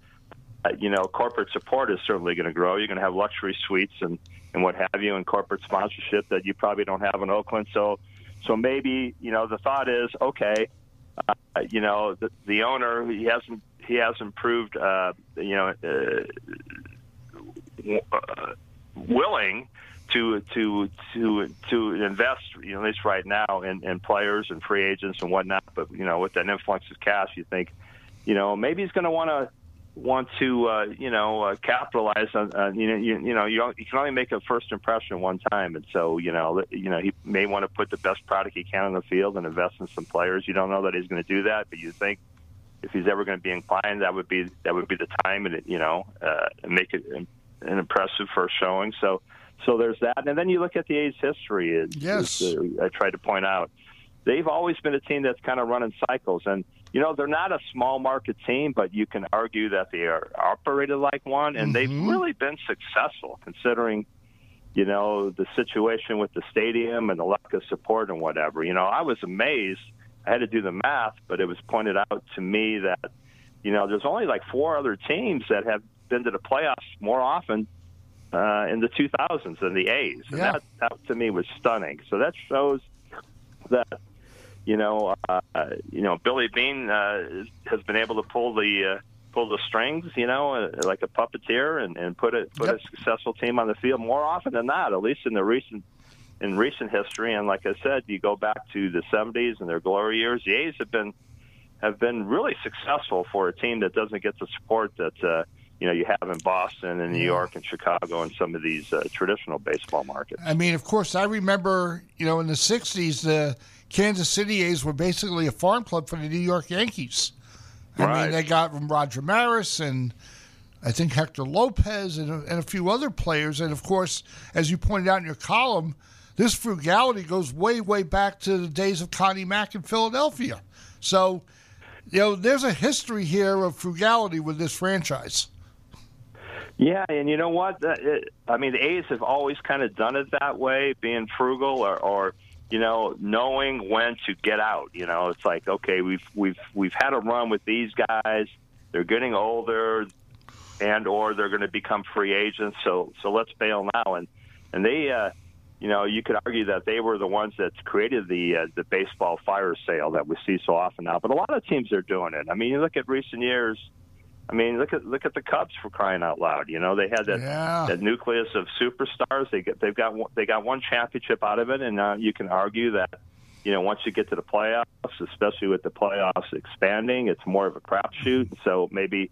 uh, you know, corporate support is certainly going to grow. You're going to have luxury suites and, and what have you, and corporate sponsorship that you probably don't have in Oakland. So, so maybe you know the thought is okay. Uh, you know, the, the owner he hasn't he hasn't proved uh, you know uh, uh, willing to to to to invest you know at least right now in, in players and free agents and whatnot. But you know, with that influx of cash, you think you know maybe he's going to want to want to uh, you know uh, capitalize on uh, you know you, you know you, you can only make a first impression one time and so you know you know he may want to put the best product he can on the field and invest in some players you don't know that he's going to do that but you think if he's ever going to be inclined that would be that would be the time and it, you know uh, make it an an impressive first showing. So so there's that. And then you look at the A's history. Yes. uh, I tried to point out they've always been a team that's kind of running cycles. And you know they're not a small market team but you can argue that they are operated like one and they've really been successful considering you know the situation with the stadium and the lack of support and whatever. You know i was amazed I had to do the math, but it was pointed out to me that you know there's only like four other teams that have been to the playoffs more often uh, in the 2000s than the A's, and Yeah. that that to me was stunning. So that shows that you know uh, you know Billy Beane uh, has been able to pull the uh, pull the strings, you know, uh, like a puppeteer, and, and put it put Yep. a successful team on the field more often than not, at least in the recent in recent history. And like I said, you go back to the 70s and their glory years. The A's have been have been really successful for a team that doesn't get the support that uh, you know you have in Boston and New York and Chicago and some of these uh, traditional baseball markets. I mean, of course, I remember, you know, in the 60s, the Kansas City A's were basically a farm club for the New York Yankees. I Right. mean, they got from Roger Maris and I think Hector Lopez and a, and a few other players. And of course, as you pointed out in your column, this frugality goes way, way back to the days of Connie Mack in Philadelphia. So, you know, there's a history here of frugality with this franchise. Yeah, and you know what? I mean, the A's have always kind of done it that way, being frugal or, or you know, knowing when to get out. You know, it's like okay, we've we've we've had a run with these guys. They're getting older, and or they're going to become free agents. So so let's bail now. And and they, uh, you know, you could argue that they were the ones that created the uh, the baseball fire sale that we see so often now. But a lot of teams are doing it. I mean, you look at recent years. I mean, look at look at the Cubs for crying out loud. You know, they had that Yeah. that nucleus of superstars. They get they've got one- they got one championship out of it, and uh, you can argue that you know once you get to the playoffs, especially with the playoffs expanding, it's more of a crapshoot. So maybe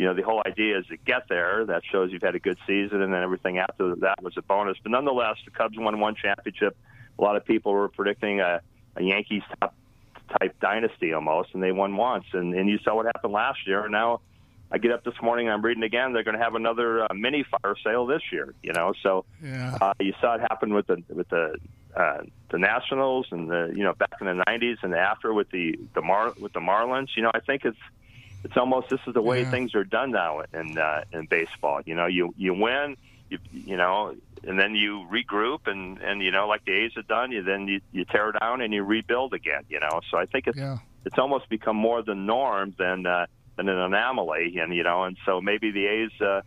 you know the whole idea is to get there. That shows you've had a good season, and then everything after that was a bonus. But nonetheless, the Cubs won one championship. A lot of people were predicting a, a Yankees top type dynasty almost, and they won once. And, and you saw what happened last year. And now I get up this morning I'm reading again. They're going to have another uh, mini fire sale this year. You know, so Yeah. uh, you saw it happen with the with the uh, the Nationals and the you know back in the '90s and after with the the Mar with the Marlins. You know, I think it's it's almost this is the way Yeah. things are done now in uh, in baseball. You know, you you win, you you know, and then you regroup and and you know like the A's have done. You then you you tear down and you rebuild again. You know, so I think it's Yeah. it's almost become more the norm than uh, than an anomaly. And you know, and so maybe the A's. Uh,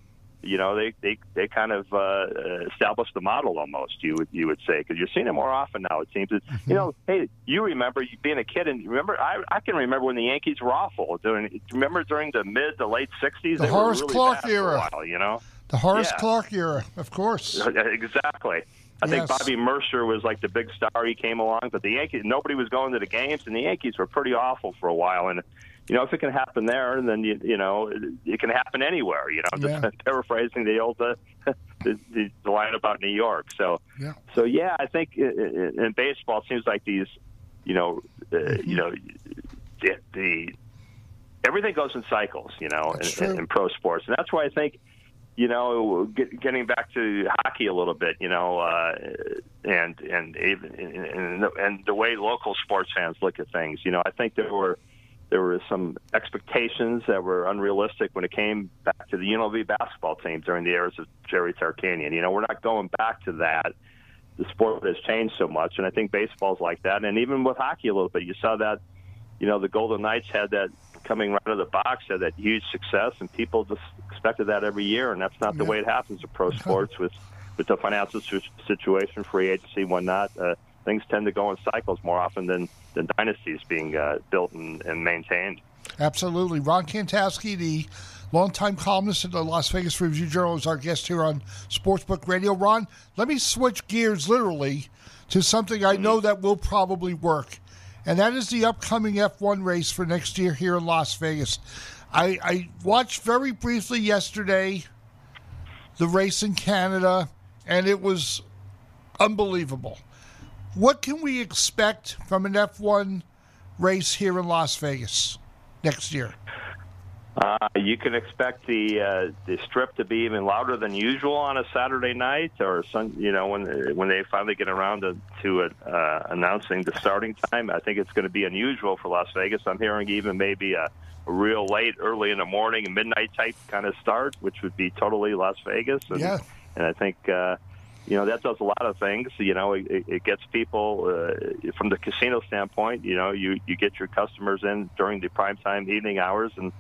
you know, they they they kind of uh, established the model almost. You would you would say because you're seeing it more often now. It seems. Mm-hmm. You know, hey, you remember being a kid and remember I I can remember when the Yankees were awful. During remember during the mid to late '60s, The they Horace were really Clarke bad for a era. while, you know. The Horace Yeah. Clarke era, of course. [laughs] Exactly. I think Bobby Murcer was like the big star. He came along, but the Yankees nobody was going to the games, and the Yankees were pretty awful for a while. And you know, if it can happen there, then you you know it, can happen anywhere. You know, Yeah. just [laughs] paraphrasing the old uh, [laughs] the, the, the line about New York. So Yeah. so yeah, I think i- i- in baseball, it seems like these, you know, uh, Mm-hmm. you know, the, the everything goes in cycles, you know, in, in, in pro sports, and that's why I think, you know, get, getting back to hockey a little bit, you know, uh, and and and, and the way local sports fans look at things, you know, I think there were there were some expectations that were unrealistic when it came back to the UNLV basketball team during the eras of Jerry Tarkanian. You know, we're not going back to that. The sport has changed so much, and I think baseball's like that. And even with hockey a little bit, you saw that. You know, the Golden Knights had that coming right out of the box, had that huge success, and people just expected that every year. And that's not the Yeah. way it happens in pro [laughs] sports with with the financial situation, free agency, whatnot. Uh, things tend to go in cycles more often than than dynasties being uh, built and, and maintained. Absolutely. Ron Kantowski, the longtime columnist at the Las Vegas Review Journal, is our guest here on Sportsbook Radio. Ron, let me switch gears literally to something I know that will probably work, and that is the upcoming F1 race for next year here in Las Vegas. I, I watched very briefly yesterday the race in Canada, and it was unbelievable. What can we expect from an F1 race here in Las Vegas next year? Uh, you can expect the uh, the strip to be even louder than usual on a Saturday night, or sun, you know when when they finally get around to, to uh, announcing the starting time. I think it's going to be unusual for Las Vegas. I'm hearing even maybe a, a real late, early in the morning, midnight type kind of start, which would be totally Las Vegas. And, Yeah. and I think uh, you know that does a lot of things. You know, it, it gets people uh, from the casino standpoint. You know, you you get your customers in during the prime time evening hours, and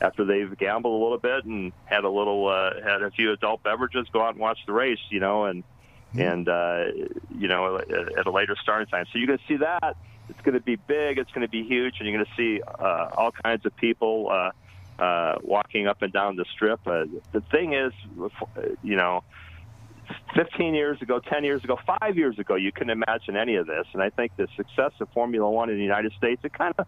after they've gambled a little bit and had a little uh, had a few adult beverages, go out and watch the race. You know, and and uh, you know at, at a later starting time. So you're going to see that. It's going to be big. It's going to be huge, and you're going to see uh, all kinds of people. Uh, uh, walking up and down the strip. Uh, the thing is, you know, 15 years ago, 10 years ago, five years ago, you couldn't imagine any of this. And I think the success of Formula One in the United States, it kind of,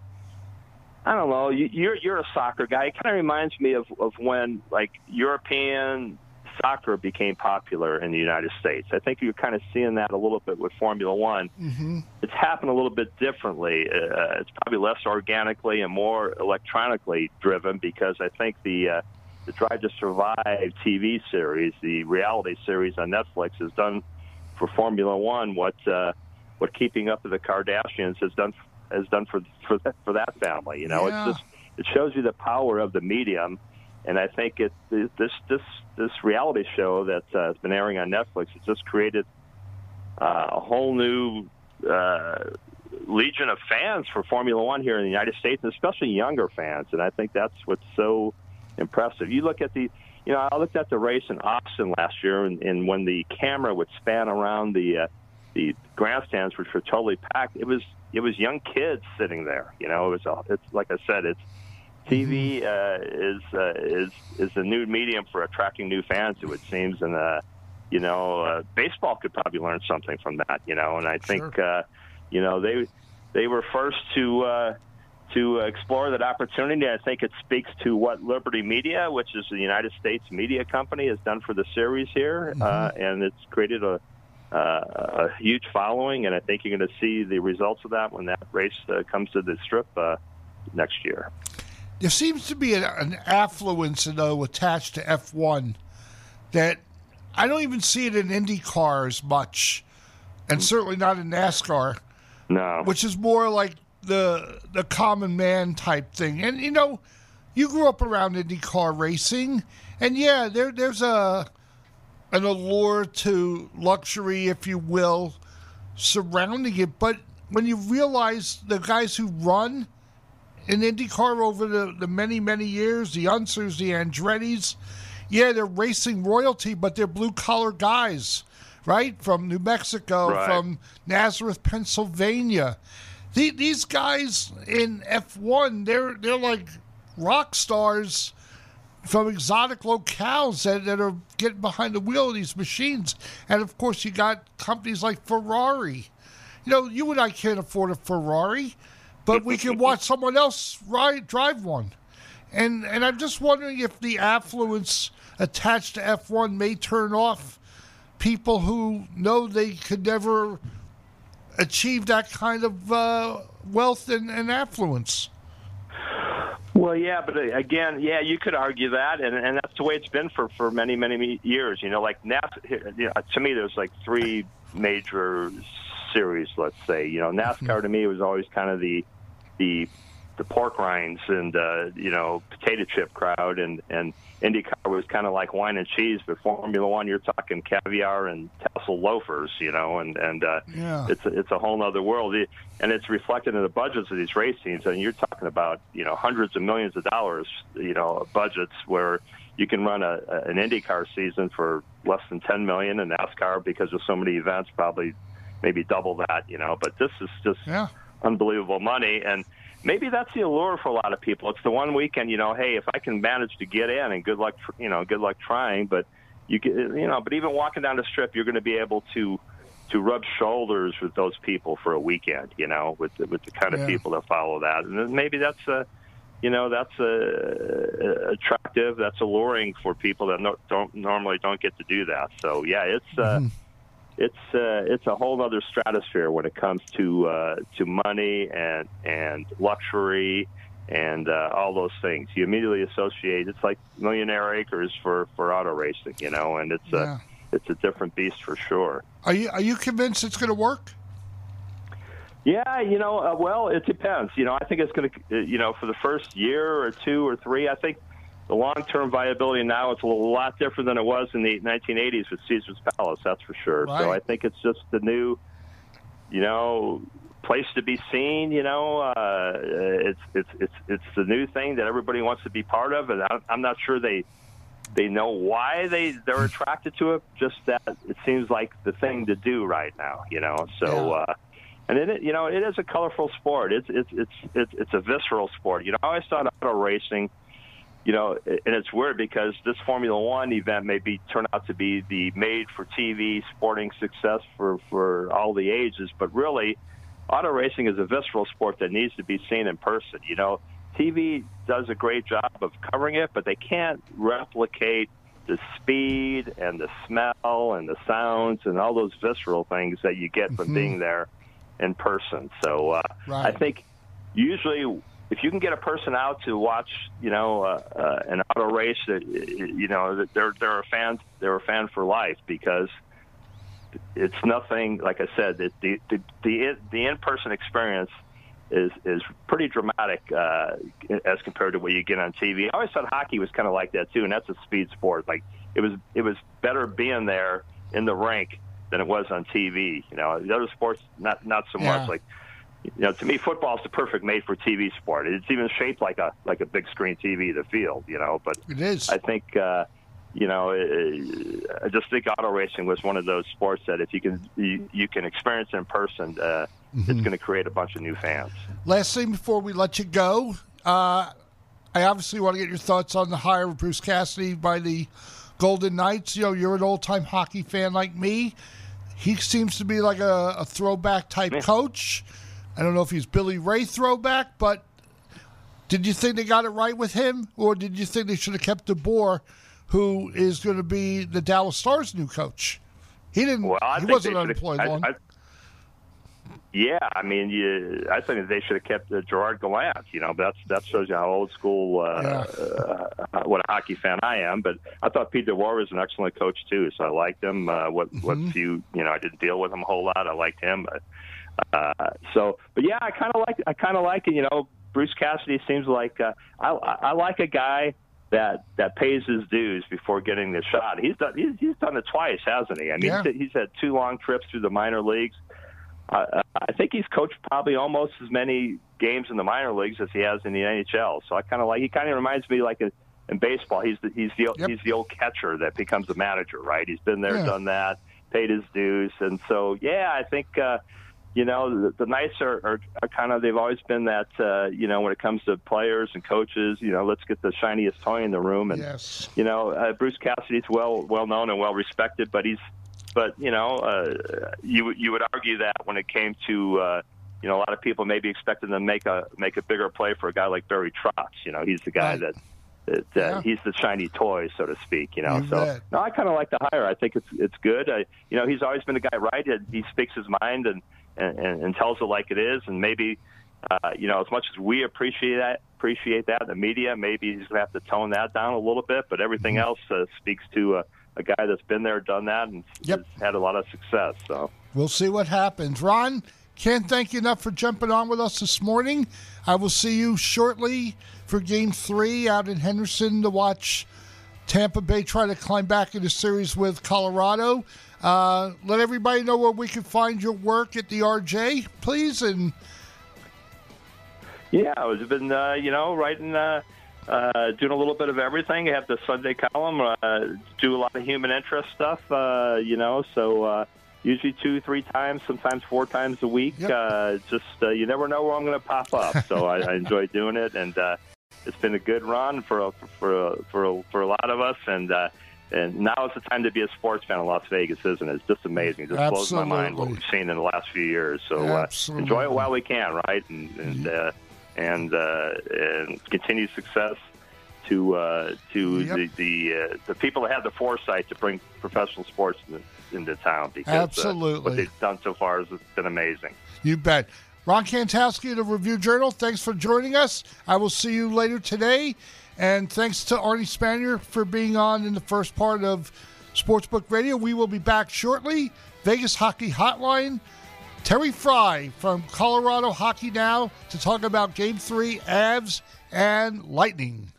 I don't know, you, you're you're a soccer guy. It kind of reminds me of of when like European soccer became popular in the United States. I think you're kind of seeing that a little bit with Formula One. Mm-hmm. It's happened a little bit differently. Uh, it's probably less organically and more electronically driven because I think the uh, the Drive to Survive TV series, the reality series on Netflix, has done for Formula One what uh, what Keeping Up with the Kardashians has done has done for for that, for that family. You know, Yeah. it's just it shows you the power of the medium, and I think it this this this reality show that uh, has been airing on Netflix has just created uh, a whole new uh, legion of fans for Formula One here in the United States, and especially younger fans. And I think that's what's so impressive. You look at the, you know, I looked at the race in Austin last year, and, and when the camera would span around the uh, the grandstands, which were totally packed, it was it was young kids sitting there. You know, it was a, it's like I said, it's TV uh, is uh, is is a new medium for attracting new fans. It seems, and uh, you know, uh, baseball could probably learn something from that. You know, and I think uh, you know they they were first to uh, to explore that opportunity. I think it speaks to what Liberty Media, which is the United States media company, has done for the series here, uh, and it's created a uh, a huge following. And I think you're going to see the results of that when that race uh, comes to the Strip uh, next year. There seems to be an, an affluence, though, attached to F1 that I don't even see it in IndyCar as much, and certainly not in NASCAR. No. Which is more like the the common man type thing. And you know, you grew up around IndyCar racing, and yeah, there there's a an allure to luxury, if you will, surrounding it. But when you realize the guys who run in IndyCar over the, the many, many years, the Unsers, the Andretti's, yeah, they're racing royalty, but they're blue collar guys, right? From New Mexico, Right. from Nazareth, Pennsylvania. The, these guys in F1, they're they're like rock stars from exotic locales that, that are getting behind the wheel of these machines. And of course, you got companies like Ferrari. You know, you and I can't afford a Ferrari, but we can watch [laughs] someone else ride drive one. And and I'm just wondering if the affluence attached to F1 may turn off people who know they could never achieve that kind of uh, wealth and, and affluence. Well, yeah, but uh, again, yeah, you could argue that, and, and that's the way it's been for for many many years. You know, like NASCAR. You know, to me, there's like three major series. Let's say, you know, NASCAR to me was always kind of the the the pork rinds and uh, you know potato chip crowd, and and IndyCar was kind of like wine and cheese. But Formula One, you're talking caviar and tassel loafers, you know, and and uh, Yeah. it's a, it's a whole other world, It- and it's reflected in the budgets of these race teams. And you're talking about you know hundreds of millions of dollars, you know, budgets where you can run a, a an IndyCar season for less than ten million, and NASCAR because of so many events probably maybe double that, you know. But this is just Yeah. unbelievable money and maybe that's the allure for a lot of people. It's the one weekend you know hey if i can manage to get in and good luck you know good luck trying but you get you know but even walking down the strip you're going to be able to to rub shoulders with those people for a weekend you know with the, with the kind of Yeah. people that follow that. And maybe that's a you know that's uh, attractive that's alluring for people that no, don't normally don't get to do that. So yeah it's uh it's uh, it's a whole other stratosphere when it comes to uh, to money and and luxury and uh, all those things. You immediately associate. It's like Millionaire Acres for for auto racing, you know, and it's Yeah. a it's a different beast for sure. Are you are you convinced it's going to work? Yeah, you know, uh, well, it depends. You know, I think it's going to, you know, for the first year or two or three, I think the long-term viability now is a lot different than it was in the 1980s with Caesar's Palace. That's for sure. Right. So I think it's just the new, you know, place to be seen. You know, uh, it's it's it's it's the new thing that everybody wants to be part of, and I'm not sure they they know why they they're attracted to it. Just that it seems like the thing to do right now. You know, so. Uh, and it, you know, it is a colorful sport. It's it's it's it's it's a visceral sport. You know, I always thought auto racing, you know, and it's weird because this Formula One event may be turn out to be the made-for-TV sporting success for for all the ages, but really, auto racing is a visceral sport that needs to be seen in person. You know, TV does a great job of covering it, but they can't replicate the speed and the smell and the sounds and all those visceral things that you get from Mhm. being there in person. So uh, Right. I think usually if you can get a person out to watch, you know, uh, uh, an auto race, that you know, that they're they're a fan, they're a fan for life because it's nothing. Like I said, it, the the the the in person experience is is pretty dramatic uh, as compared to what you get on TV. I always thought hockey was kind of like that too, and that's a speed sport. Like it was it was better being there in the rink than it was on TV. You know, the other sports not not so Yeah. much. Like you know, to me, football is the perfect made for TV sport. It's even shaped like a like a big screen TV, the field. You know, but It is. I think uh, you know, uh, I just think auto racing was one of those sports that if you can you, you can experience in person, uh, it's Mhm. going to create a bunch of new fans. Last thing before we let you go, uh, I obviously want to get your thoughts on the hire of Bruce Cassidy by the Golden Knights. You know, you're an old time hockey fan like me. He seems to be like a, a throwback type coach. I don't know if he's Billy Ray throwback, but did you think they got it right with him, or did you think they should have kept DeBoer, who is going to be the Dallas Stars' new coach? He didn't. Well, I he wasn't unemployed long. I- yeah, I mean, you, I think they should have kept uh, Gerard Gallant. You know, that's that shows you how old school, uh, uh, what a hockey fan I am. But I thought Pete DeBoer was an excellent coach too, so I liked him. Uh, what what few, you know, I didn't deal with him a whole lot. I liked him. But, uh, so, but yeah, I kind of like I kind of like it. You know, Bruce Cassidy seems like uh, I I like a guy that that pays his dues before getting the shot. He's done he's, he's done it twice, hasn't he? I mean, Yeah. he's, he's had two long trips through the minor leagues. Uh, I think he's coached probably almost as many games in the minor leagues as he has in the NHL. So I kind of like he kind of reminds me like a, in baseball. He's the, he's the he's the old catcher that becomes a manager, right? He's been there, Yeah. done that, paid his dues, and so yeah, I think. uh you know the, the Knights are, are, are kind of they've always been that uh, you know when it comes to players and coaches you know let's get the shiniest toy in the room and yes. you know uh, Bruce Cassidy's well well known and well respected but he's but you know uh, you you would argue that when it came to uh, you know a lot of people maybe expected them to make a make a bigger play for a guy like Barry Trotz you know he's the guy Right. that that uh, Yeah. he's the shiny toy, so to speak. You know, You so bet. no, I kind of like the hire. I think it's it's good. I, you know, he's always been a guy right. He speaks his mind and and, and, and tells it like it is. And maybe, uh, you know, as much as we appreciate that, appreciate that the media, maybe he's going to have to tone that down a little bit. But everything Mm-hmm. else uh, speaks to a, a guy that's been there, done that, and Yep. has had a lot of success. So. We'll see what happens. Ron, can't thank you enough for jumping on with us this morning. I will see you shortly for game three out in Henderson to watch Tampa Bay try to climb back in the series with Colorado. Uh, let everybody know where we can find your work at the RJ, please. And Yeah, I've been, uh, you know, writing, uh, uh, doing a little bit of everything. I have the Sunday column, uh, do a lot of human interest stuff, uh, you know, so uh, usually two, three times, sometimes four times a week. Uh, just uh, you never know where I'm going to pop up, [laughs] so I, I enjoy doing it, and uh, it's been a good run for a, for a, for a, for a lot of us, and. Uh, and now is the time to be a sports fan in Las Vegas, isn't it? It's just amazing. It just blows my mind what we've seen in the last few years. So uh, enjoy it while we can, right? And and uh, and, uh, and continued success to uh, to Yep. the the, uh, the people that have the foresight to bring professional sports into, into town because uh, Absolutely. what they've done so far has been amazing. you bet. Ron Kantowski of the Review Journal, thanks for joining us. I will see you later today. And thanks to Arnie Spanier for being on in the first part of Sportsbook Radio. We will be back shortly. Vegas Hockey Hotline. Terry Frei from Colorado Hockey Now to talk about Game 3, Avs and Lightning.